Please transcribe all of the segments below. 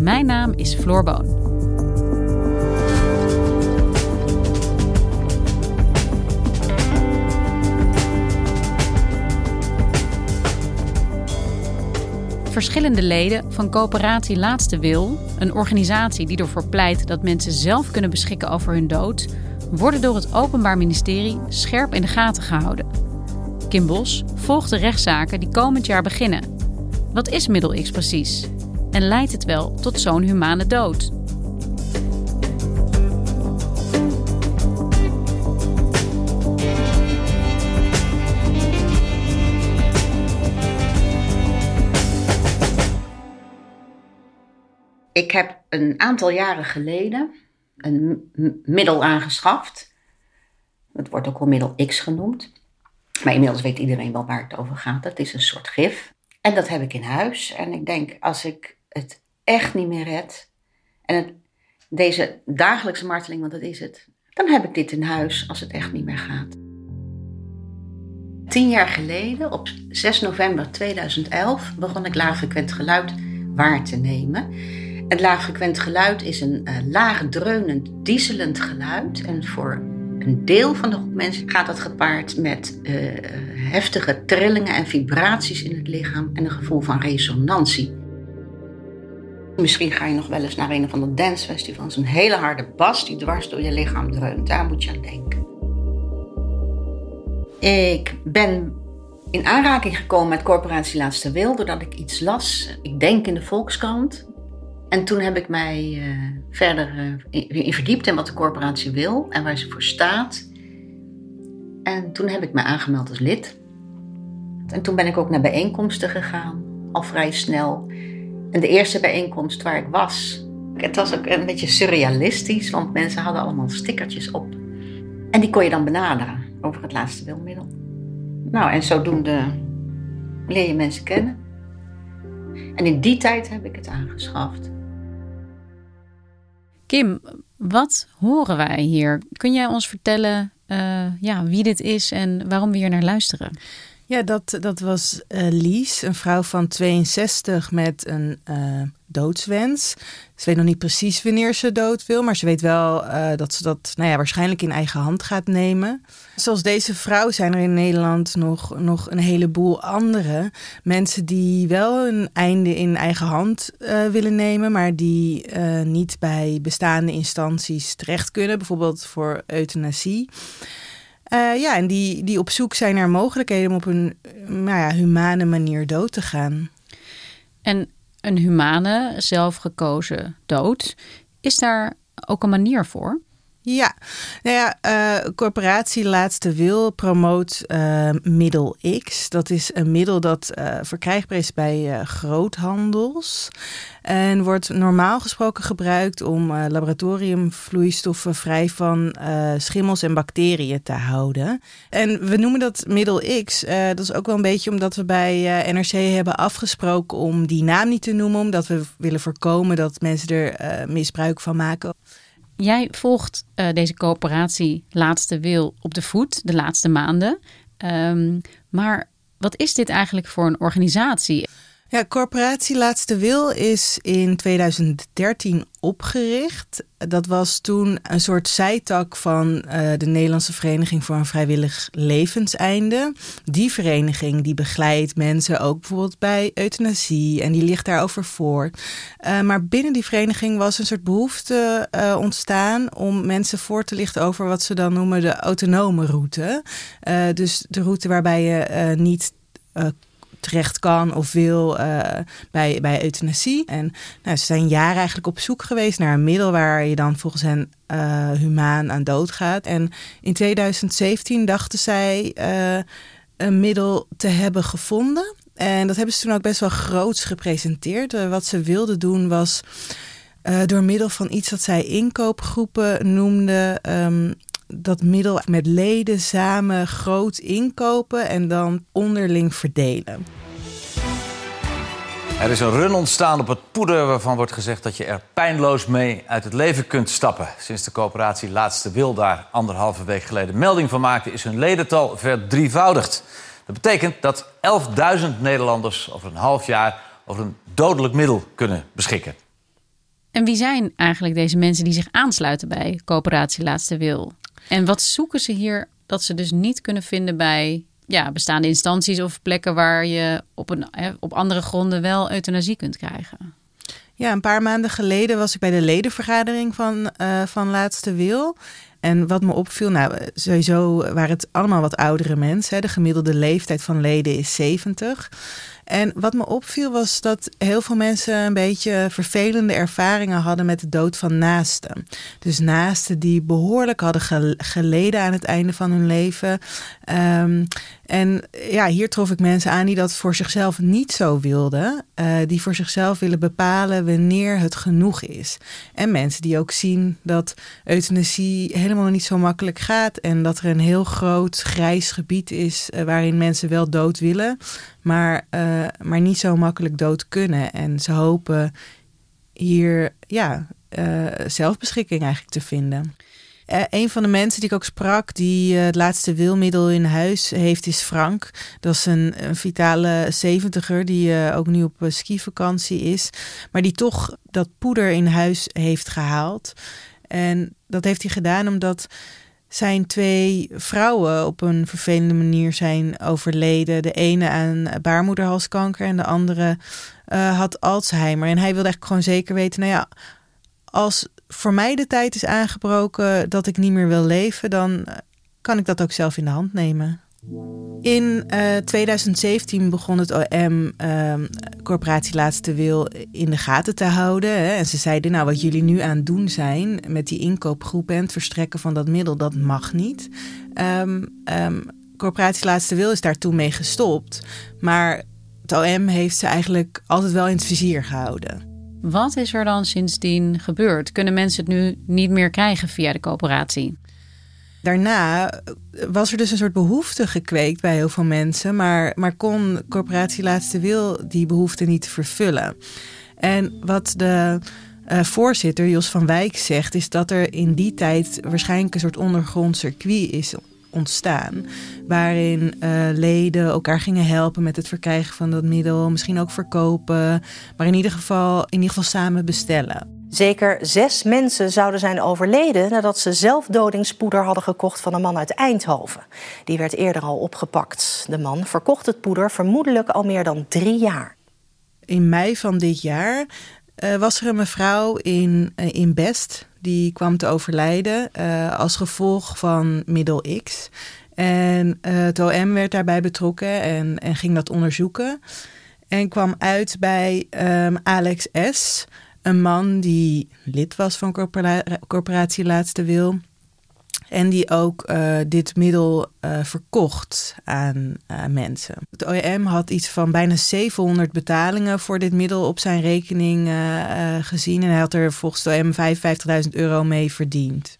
Mijn naam is Floor Boon. Verschillende leden van coöperatie Laatste Wil, een organisatie die ervoor pleit dat mensen zelf kunnen beschikken over hun dood, worden door het Openbaar Ministerie scherp in de gaten gehouden. Kim Bos volgt de rechtszaken die komend jaar beginnen. Wat is middel X precies? En leidt het wel tot zo'n humane dood? Ik heb een aantal jaren geleden een middel aangeschaft. Het wordt ook wel middel X genoemd. Maar inmiddels weet iedereen wel waar het over gaat. Het is een soort gif. En dat heb ik in huis. En ik denk, als ik het echt niet meer red. En het, deze dagelijkse marteling, want dat is het. Dan heb ik dit in huis als het echt niet meer gaat. Tien jaar geleden, op 6 november 2011, begon ik laagfrequent geluid waar te nemen. Het laagfrequent geluid is een uh, laag dreunend, dieselend geluid. En voor een deel van de groep mensen gaat dat gepaard met uh, heftige trillingen en vibraties in het lichaam en een gevoel van resonantie. Misschien ga je nog wel eens naar een of ander dancefestival. Een hele harde bas die dwars door je lichaam dreunt. Daar moet je aan denken. Ik ben in aanraking gekomen met Corporatie Laatste Wil doordat ik iets las. Ik denk in de Volkskrant. En toen heb ik mij uh, verder uh, in verdiept in wat de corporatie wil en waar ze voor staat. En toen heb ik me aangemeld als lid. En toen ben ik ook naar bijeenkomsten gegaan, al vrij snel. En de eerste bijeenkomst waar ik was, het was ook een beetje surrealistisch, want mensen hadden allemaal stickertjes op. En die kon je dan benaderen over het laatste wilmiddel. Nou, en zodoende leer je mensen kennen. En in die tijd heb ik het aangeschaft. Kim, wat horen wij hier? Kun jij ons vertellen uh, ja, wie dit is en waarom we hier naar luisteren? Ja, dat, dat was uh, Lies, een vrouw van 62 met een uh, doodswens. Ze weet nog niet precies wanneer ze dood wil, maar ze weet wel uh, dat ze dat nou ja, waarschijnlijk in eigen hand gaat nemen. Zoals deze vrouw zijn er in Nederland nog, nog een heleboel andere mensen die wel een einde in eigen hand willen nemen, maar die niet bij bestaande instanties terecht kunnen, bijvoorbeeld voor euthanasie. Uh, ja, en die, die op zoek zijn naar mogelijkheden om op een nou ja, humane manier dood te gaan. En een humane, zelfgekozen dood, is daar ook een manier voor? Ja, nou ja, uh, corporatie Laatste Wil promoot uh, middel X. Dat is een middel dat uh, verkrijgbaar is bij groothandels. En wordt normaal gesproken gebruikt om laboratoriumvloeistoffen vrij van schimmels en bacteriën te houden. En we noemen dat middel X. dat is ook wel een beetje omdat we bij NRC hebben afgesproken om die naam niet te noemen. Omdat we willen voorkomen dat mensen er misbruik van maken. Jij volgt uh, deze coöperatie Laatste Wil op de voet de laatste maanden. Um, maar wat is dit eigenlijk voor een organisatie? Ja, Corporatie Laatste Wil is in 2013 opgericht. Dat was toen een soort zijtak van uh, de Nederlandse Vereniging voor een Vrijwillig Levenseinde. Die vereniging die begeleidt mensen ook bijvoorbeeld bij euthanasie en die ligt daarover voor. Uh, maar binnen die vereniging was een soort behoefte uh, ontstaan om mensen voor te lichten over wat ze dan noemen de autonome route. dus de route waarbij je niet terecht kan of wil uh, bij, bij euthanasie. En nou, ze zijn jaren eigenlijk op zoek geweest naar een middel waar je dan volgens hen uh, humaan aan dood gaat. En in 2017 dachten zij uh, een middel te hebben gevonden. En dat hebben ze toen ook best wel groots gepresenteerd. wat ze wilden doen was door middel van iets dat zij inkoopgroepen noemden, um, dat middel met leden samen groot inkopen en dan onderling verdelen. Er is een run ontstaan op het poeder waarvan wordt gezegd dat je er pijnloos mee uit het leven kunt stappen. Sinds de coöperatie Laatste Wil daar anderhalve week geleden melding van maakte, is hun ledental verdrievoudigd. Dat betekent dat 11.000 Nederlanders over een half jaar over een dodelijk middel kunnen beschikken. En wie zijn eigenlijk deze mensen die zich aansluiten bij coöperatie Laatste Wil? En wat zoeken ze hier dat ze dus niet kunnen vinden bij ja, bestaande instanties of plekken waar je op, een, op andere gronden wel euthanasie kunt krijgen? Ja, een paar maanden geleden was ik bij de ledenvergadering van, uh, van Laatste Wil. En wat me opviel, nou, sowieso waren het allemaal wat oudere mensen. De gemiddelde leeftijd van leden is 70. En wat me opviel was dat heel veel mensen een beetje vervelende ervaringen hadden met de dood van naasten. Dus naasten die behoorlijk hadden geleden aan het einde van hun leven. Um, en ja, hier trof ik mensen aan die dat voor zichzelf niet zo wilden. Uh, die voor zichzelf willen bepalen wanneer het genoeg is. En mensen die ook zien dat euthanasie helemaal niet zo makkelijk gaat. En dat er een heel groot grijs gebied is uh, waarin mensen wel dood willen. Maar, uh, maar niet zo makkelijk dood kunnen. En ze hopen hier ja, zelfbeschikking eigenlijk te vinden. Uh, een van de mensen die ik ook sprak, die het laatste wilmiddel in huis heeft, is Frank. Dat is een, een vitale zeventiger die ook nu op skivakantie is. Maar die toch dat poeder in huis heeft gehaald. En dat heeft hij gedaan omdat zijn twee vrouwen op een vervelende manier zijn overleden. De ene aan baarmoederhalskanker en de andere had Alzheimer. En hij wilde eigenlijk gewoon zeker weten, nou ja, als voor mij de tijd is aangebroken dat ik niet meer wil leven, dan eh, kan ik dat ook zelf in de hand nemen. In uh, eh, 2017 begon het OM ehm, Corporatie Laatste Wil in de gaten te houden. Hè. En ze zeiden, nou wat jullie nu aan het doen zijn met die inkoopgroep en het verstrekken van dat middel, dat mag niet. Um, Corporatie Laatste Wil is daar toen mee gestopt. Maar het OM heeft ze eigenlijk altijd wel in het vizier gehouden. Wat is er dan sindsdien gebeurd? Kunnen mensen het nu niet meer krijgen via de coöperatie? Daarna was er dus een soort behoefte gekweekt bij heel veel mensen, maar, maar kon Corporatie Laatste Wil die behoefte niet vervullen. En wat de uh, voorzitter Jos van Wijk zegt, is dat er in die tijd waarschijnlijk een soort ondergrond circuit is ontstaan. Waarin uh, leden elkaar gingen helpen met het verkrijgen van dat middel. Misschien ook verkopen. Maar in ieder geval, in ieder geval samen bestellen. Zeker zes mensen zouden zijn overleden nadat ze zelfdodingspoeder hadden gekocht van een man uit Eindhoven. Die werd eerder al opgepakt. De man verkocht het poeder vermoedelijk al meer dan drie jaar. In mei van dit jaar uh, was er een mevrouw in, uh, in Best die kwam te overlijden uh, als gevolg van middel X. En het OM werd daarbij betrokken en, ging dat onderzoeken. En kwam uit bij um, Alex S., een man die lid was van corpora Corporatie Laatste Wil. En die ook uh, dit middel uh, verkocht aan uh, mensen. Het OEM had iets van bijna 700 betalingen voor dit middel op zijn rekening gezien. En hij had er volgens het OM 55.000 euro mee verdiend.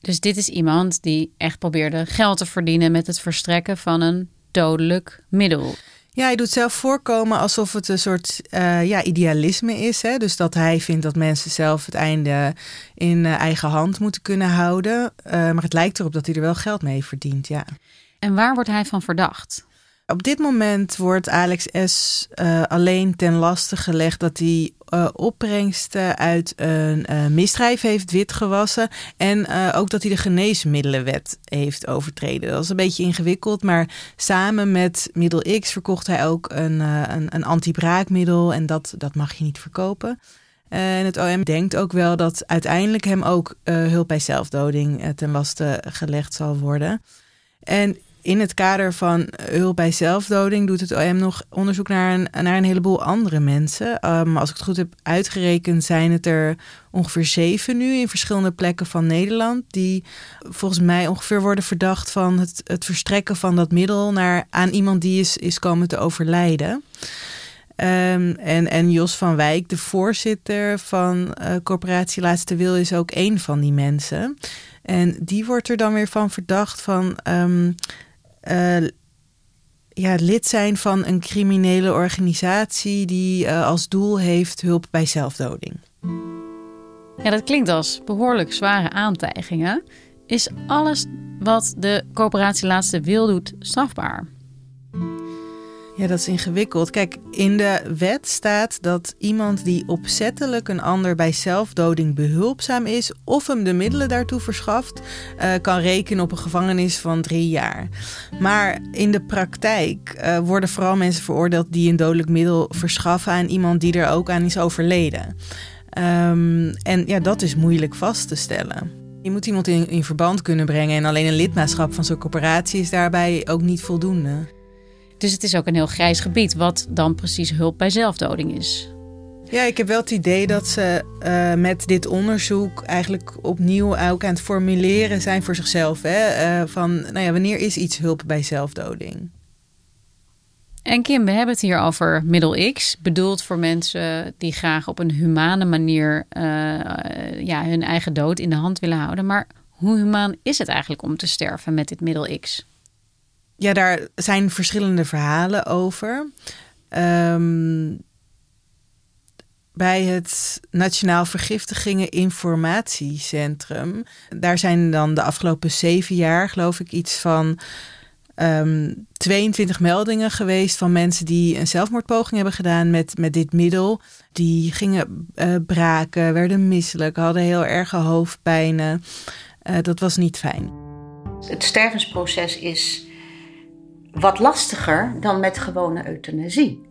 Dus dit is iemand die echt probeerde geld te verdienen met het verstrekken van een dodelijk middel. Ja, hij doet zelf voorkomen alsof het een soort uh, ja, idealisme is. Hè? Dus dat hij vindt dat mensen zelf het einde in uh, eigen hand moeten kunnen houden. Uh, maar het lijkt erop dat hij er wel geld mee verdient, ja. En waar wordt hij van verdacht? Op dit moment wordt Alex S. Uh, alleen ten laste gelegd dat hij uh, opbrengsten uit een uh, misdrijf heeft witgewassen. En ook dat hij de geneesmiddelenwet heeft overtreden. Dat is een beetje ingewikkeld, maar samen met middel X verkocht hij ook een, een, een antibraakmiddel. En dat, dat mag je niet verkopen. En het OM denkt ook wel dat uiteindelijk hem ook hulp bij zelfdoding ten laste gelegd zal worden. En in het kader van hulp bij zelfdoding doet het OM nog onderzoek naar een, naar een heleboel andere mensen. Um, als ik het goed heb uitgerekend, zijn het er ongeveer zeven nu in verschillende plekken van Nederland. Die volgens mij ongeveer worden verdacht van het, het verstrekken van dat middel naar, aan iemand die is, is komen te overlijden. Um, en, en Jos van Wijk, de voorzitter van uh, Corporatie Laatste Wil, is ook een van die mensen. En die wordt er dan weer van verdacht van um, uh, ja, lid zijn van een criminele organisatie die uh, als doel heeft hulp bij zelfdoding. Ja, dat klinkt als behoorlijk zware aantijgingen. Is alles wat de coöperatie Laatste Wil doet strafbaar? Ja, dat is ingewikkeld. Kijk, in de wet staat dat iemand die opzettelijk een ander bij zelfdoding behulpzaam is of hem de middelen daartoe verschaft, uh, kan rekenen op een gevangenis van drie jaar. Maar in de praktijk uh, worden vooral mensen veroordeeld die een dodelijk middel verschaffen aan iemand die er ook aan is overleden. Um, en ja, dat is moeilijk vast te stellen. Je moet iemand in verband kunnen brengen en alleen een lidmaatschap van zo'n corporatie is daarbij ook niet voldoende. Dus het is ook een heel grijs gebied, wat dan precies hulp bij zelfdoding is. Ja, ik heb wel het idee dat ze uh, met dit onderzoek eigenlijk opnieuw ook aan het formuleren zijn voor zichzelf. Hè? Uh, van, nou ja, wanneer is iets hulp bij zelfdoding? En Kim, we hebben het hier over middel X, bedoeld voor mensen die graag op een humane manier uh, ja, hun eigen dood in de hand willen houden. Maar hoe humaan is het eigenlijk om te sterven met dit middel X? Ja, daar zijn verschillende verhalen over. Um, bij het Nationaal Vergiftigingen Informatiecentrum. Daar zijn dan de afgelopen zeven jaar, geloof ik, iets van um, ehm, 22 meldingen geweest van mensen die een zelfmoordpoging hebben gedaan met, met dit middel. Die gingen uh, braken, werden misselijk, hadden heel erge hoofdpijnen. Uh, dat was niet fijn. Het stervensproces is wat lastiger dan met gewone euthanasie.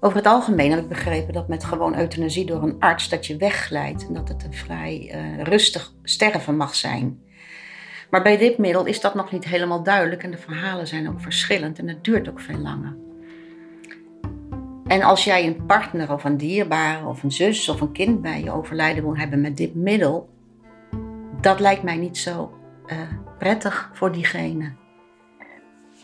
Over het algemeen heb ik begrepen dat met gewoon euthanasie door een arts dat je wegglijdt en dat het een vrij uh, rustig sterven mag zijn. Maar bij dit middel is dat nog niet helemaal duidelijk en de verhalen zijn ook verschillend en het duurt ook veel langer. En als jij een partner of een dierbare of een zus of een kind bij je overlijden wil hebben met dit middel, dat lijkt mij niet zo uh, prettig voor diegene.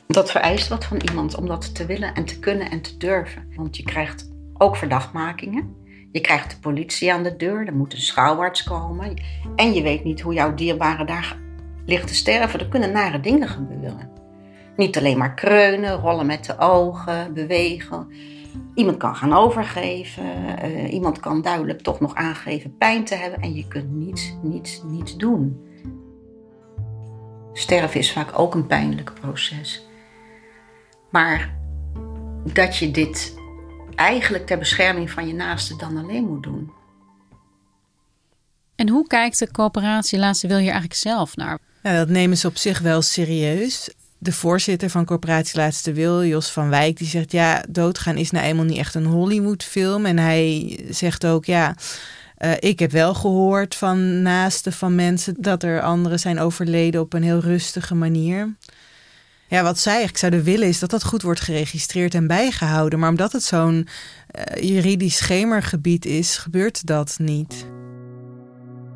Dat vereist wat van iemand om dat te willen en te kunnen en te durven. Want je krijgt ook verdachtmakingen. Je krijgt de politie aan de deur, er moet een schouwarts komen. En je weet niet hoe jouw dierbare daar ligt te sterven. Er kunnen nare dingen gebeuren. Niet alleen maar kreunen, rollen met de ogen, bewegen. Iemand kan gaan overgeven. Uh, iemand kan duidelijk toch nog aangeven pijn te hebben. En je kunt niets, niets, niets doen. Sterven is vaak ook een pijnlijk proces. Maar dat je dit eigenlijk ter bescherming van je naaste dan alleen moet doen. En hoe kijkt de coöperatie Laatste Wil hier eigenlijk zelf naar? Ja, dat nemen ze op zich wel serieus. De voorzitter van Corporatie Laatste Wil, Jos van Wijk, die zegt: Ja, doodgaan is nou eenmaal niet echt een Hollywood-film. En hij zegt ook: Ja, uh, ik heb wel gehoord van naasten van mensen dat er anderen zijn overleden op een heel rustige manier. Ja, wat zij eigenlijk zouden willen is dat dat goed wordt geregistreerd en bijgehouden. Maar omdat het zo'n uh, juridisch schemergebied is, gebeurt dat niet.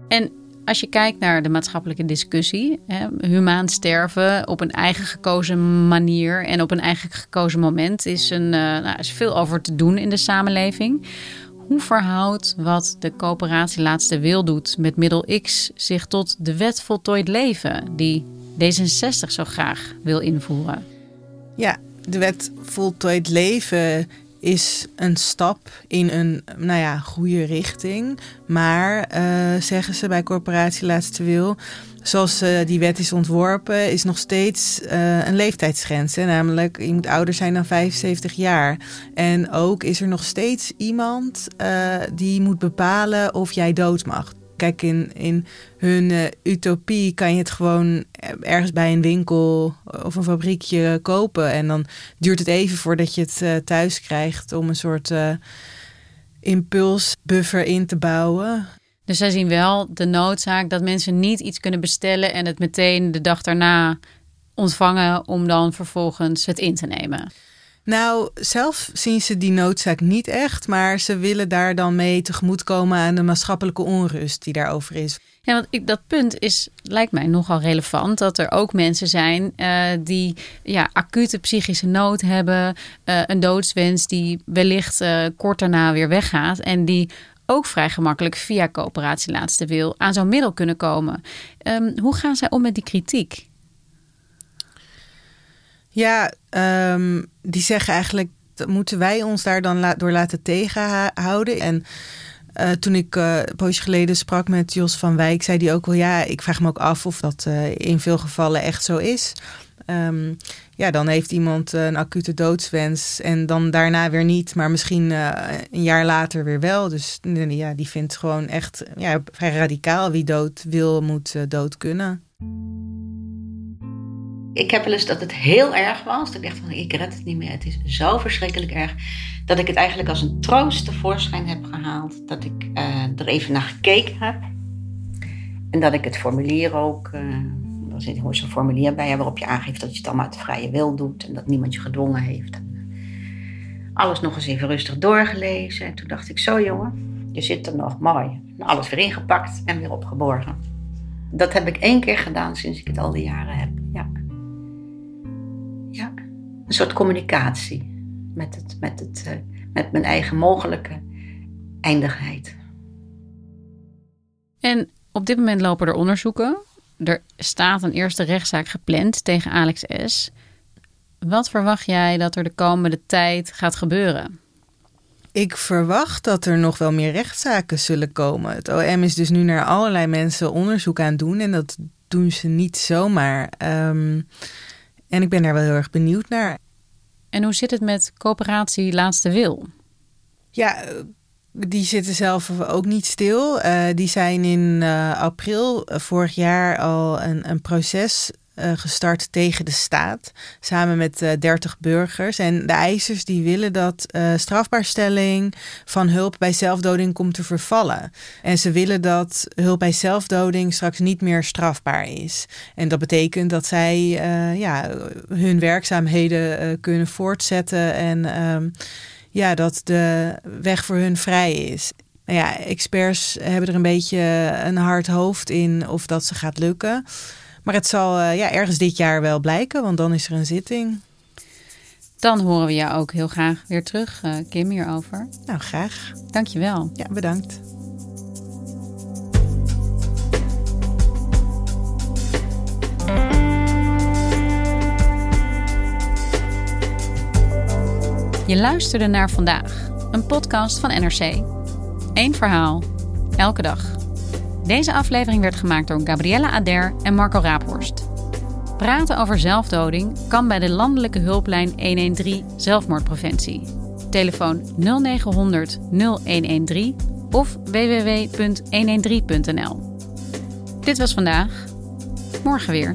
En als je kijkt naar de maatschappelijke discussie, hè, humaan sterven op een eigen gekozen manier en op een eigen gekozen moment, is, een, uh, nou, is veel over te doen in de samenleving. Hoe verhoudt wat de coöperatie Laatste Wil doet met middel X zich tot de wet voltooid leven, die D66 zo graag wil invoeren. Ja, de wet voltooid leven is een stap in een nou ja, goede richting. Maar uh, zeggen ze bij Corporatie Laatste Wil, zoals uh, die wet is ontworpen, is nog steeds uh, een leeftijdsgrens. Namelijk, je moet ouder zijn dan 75 jaar. En ook is er nog steeds iemand die moet bepalen of jij dood mag. Kijk, in, in hun uh, utopie kan je het gewoon ergens bij een winkel of een fabriekje kopen. En dan duurt het even voordat je het uh, thuis krijgt om een soort uh, impulsbuffer in te bouwen. Dus zij zien wel de noodzaak dat mensen niet iets kunnen bestellen en het meteen de dag daarna ontvangen om dan vervolgens het in te nemen. Nou, zelf zien ze die noodzaak niet echt, maar ze willen daar dan mee tegemoetkomen aan de maatschappelijke onrust die daarover is. Ja, want ik, dat punt is, lijkt mij nogal relevant. Dat er ook mensen zijn uh, die ja, acute psychische nood hebben. Uh, een doodswens die wellicht uh, kort daarna weer weggaat. En die ook vrij gemakkelijk via coöperatie laatste wil aan zo'n middel kunnen komen. Um, hoe gaan zij om met die kritiek? Ja, um, die zeggen eigenlijk, moeten wij ons daar dan door laten tegenhouden? En uh, toen ik uh, een poosje geleden sprak met Jos van Wijk, zei hij ook wel, ja, ik vraag me ook af of dat uh, in veel gevallen echt zo is. Um, ja, dan heeft iemand een acute doodswens en dan daarna weer niet, maar misschien een jaar later weer wel. Dus ja, die vindt gewoon echt ja, vrij radicaal wie dood wil, moet dood kunnen ik heb wel eens dat het heel erg was. Dat ik dacht van, ik red het niet meer. Het is zo verschrikkelijk erg. Dat ik het eigenlijk als een troost tevoorschijn heb gehaald. Dat ik uh, er even naar gekeken heb. En dat ik het formulier ook... Uh, er zit gewoon zo'n formulier bij waarop je aangeeft dat je het allemaal uit vrije wil doet. En dat niemand je gedwongen heeft. Eh, alles nog eens even rustig doorgelezen. En toen dacht ik, zo jongen, je zit er nog mooi. Alles weer ingepakt en weer opgeborgen. Dat heb ik één keer gedaan sinds ik het al die jaren heb. Een soort communicatie met, het, met, het, uh, met mijn eigen mogelijke eindigheid. En op dit moment lopen er onderzoeken. Er staat een eerste rechtszaak gepland tegen Alex S. Wat verwacht jij dat er de komende tijd gaat gebeuren? Ik verwacht dat er nog wel meer rechtszaken zullen komen. Het OM is dus nu naar allerlei mensen onderzoek aan het doen en dat doen ze niet zomaar. Um, en ik ben daar wel heel erg benieuwd naar. En hoe zit het met coöperatie Laatste Wil? Ja, die zitten zelf ook niet stil. Uh, die zijn in uh, april vorig jaar al een, een proces uh, gestart tegen de staat. Samen met uh, 30 burgers. En de eisers die willen dat uh, strafbaarstelling van hulp bij zelfdoding komt te vervallen. En ze willen dat hulp bij zelfdoding straks niet meer strafbaar is. En dat betekent dat zij ja, hun werkzaamheden kunnen voortzetten. En um, ja, dat de weg voor hun vrij is. Nou ja, experts hebben er een beetje een hard hoofd in of dat ze gaat lukken. Maar het zal uh, ja, ergens dit jaar wel blijken, want dan is er een zitting. Dan horen we jou ook heel graag weer terug, uh, Kim, hierover. Nou, graag. Dankjewel. Ja, bedankt. Je luisterde naar vandaag, een podcast van NRC. Eén verhaal, elke dag. Deze aflevering werd gemaakt door Gabriella Ader en Marco Raaphorst. Praten over zelfdoding kan bij de landelijke hulplijn 113 zelfmoordpreventie. Telefoon 0900 0113 of www.113.nl. Dit was vandaag. Morgen weer.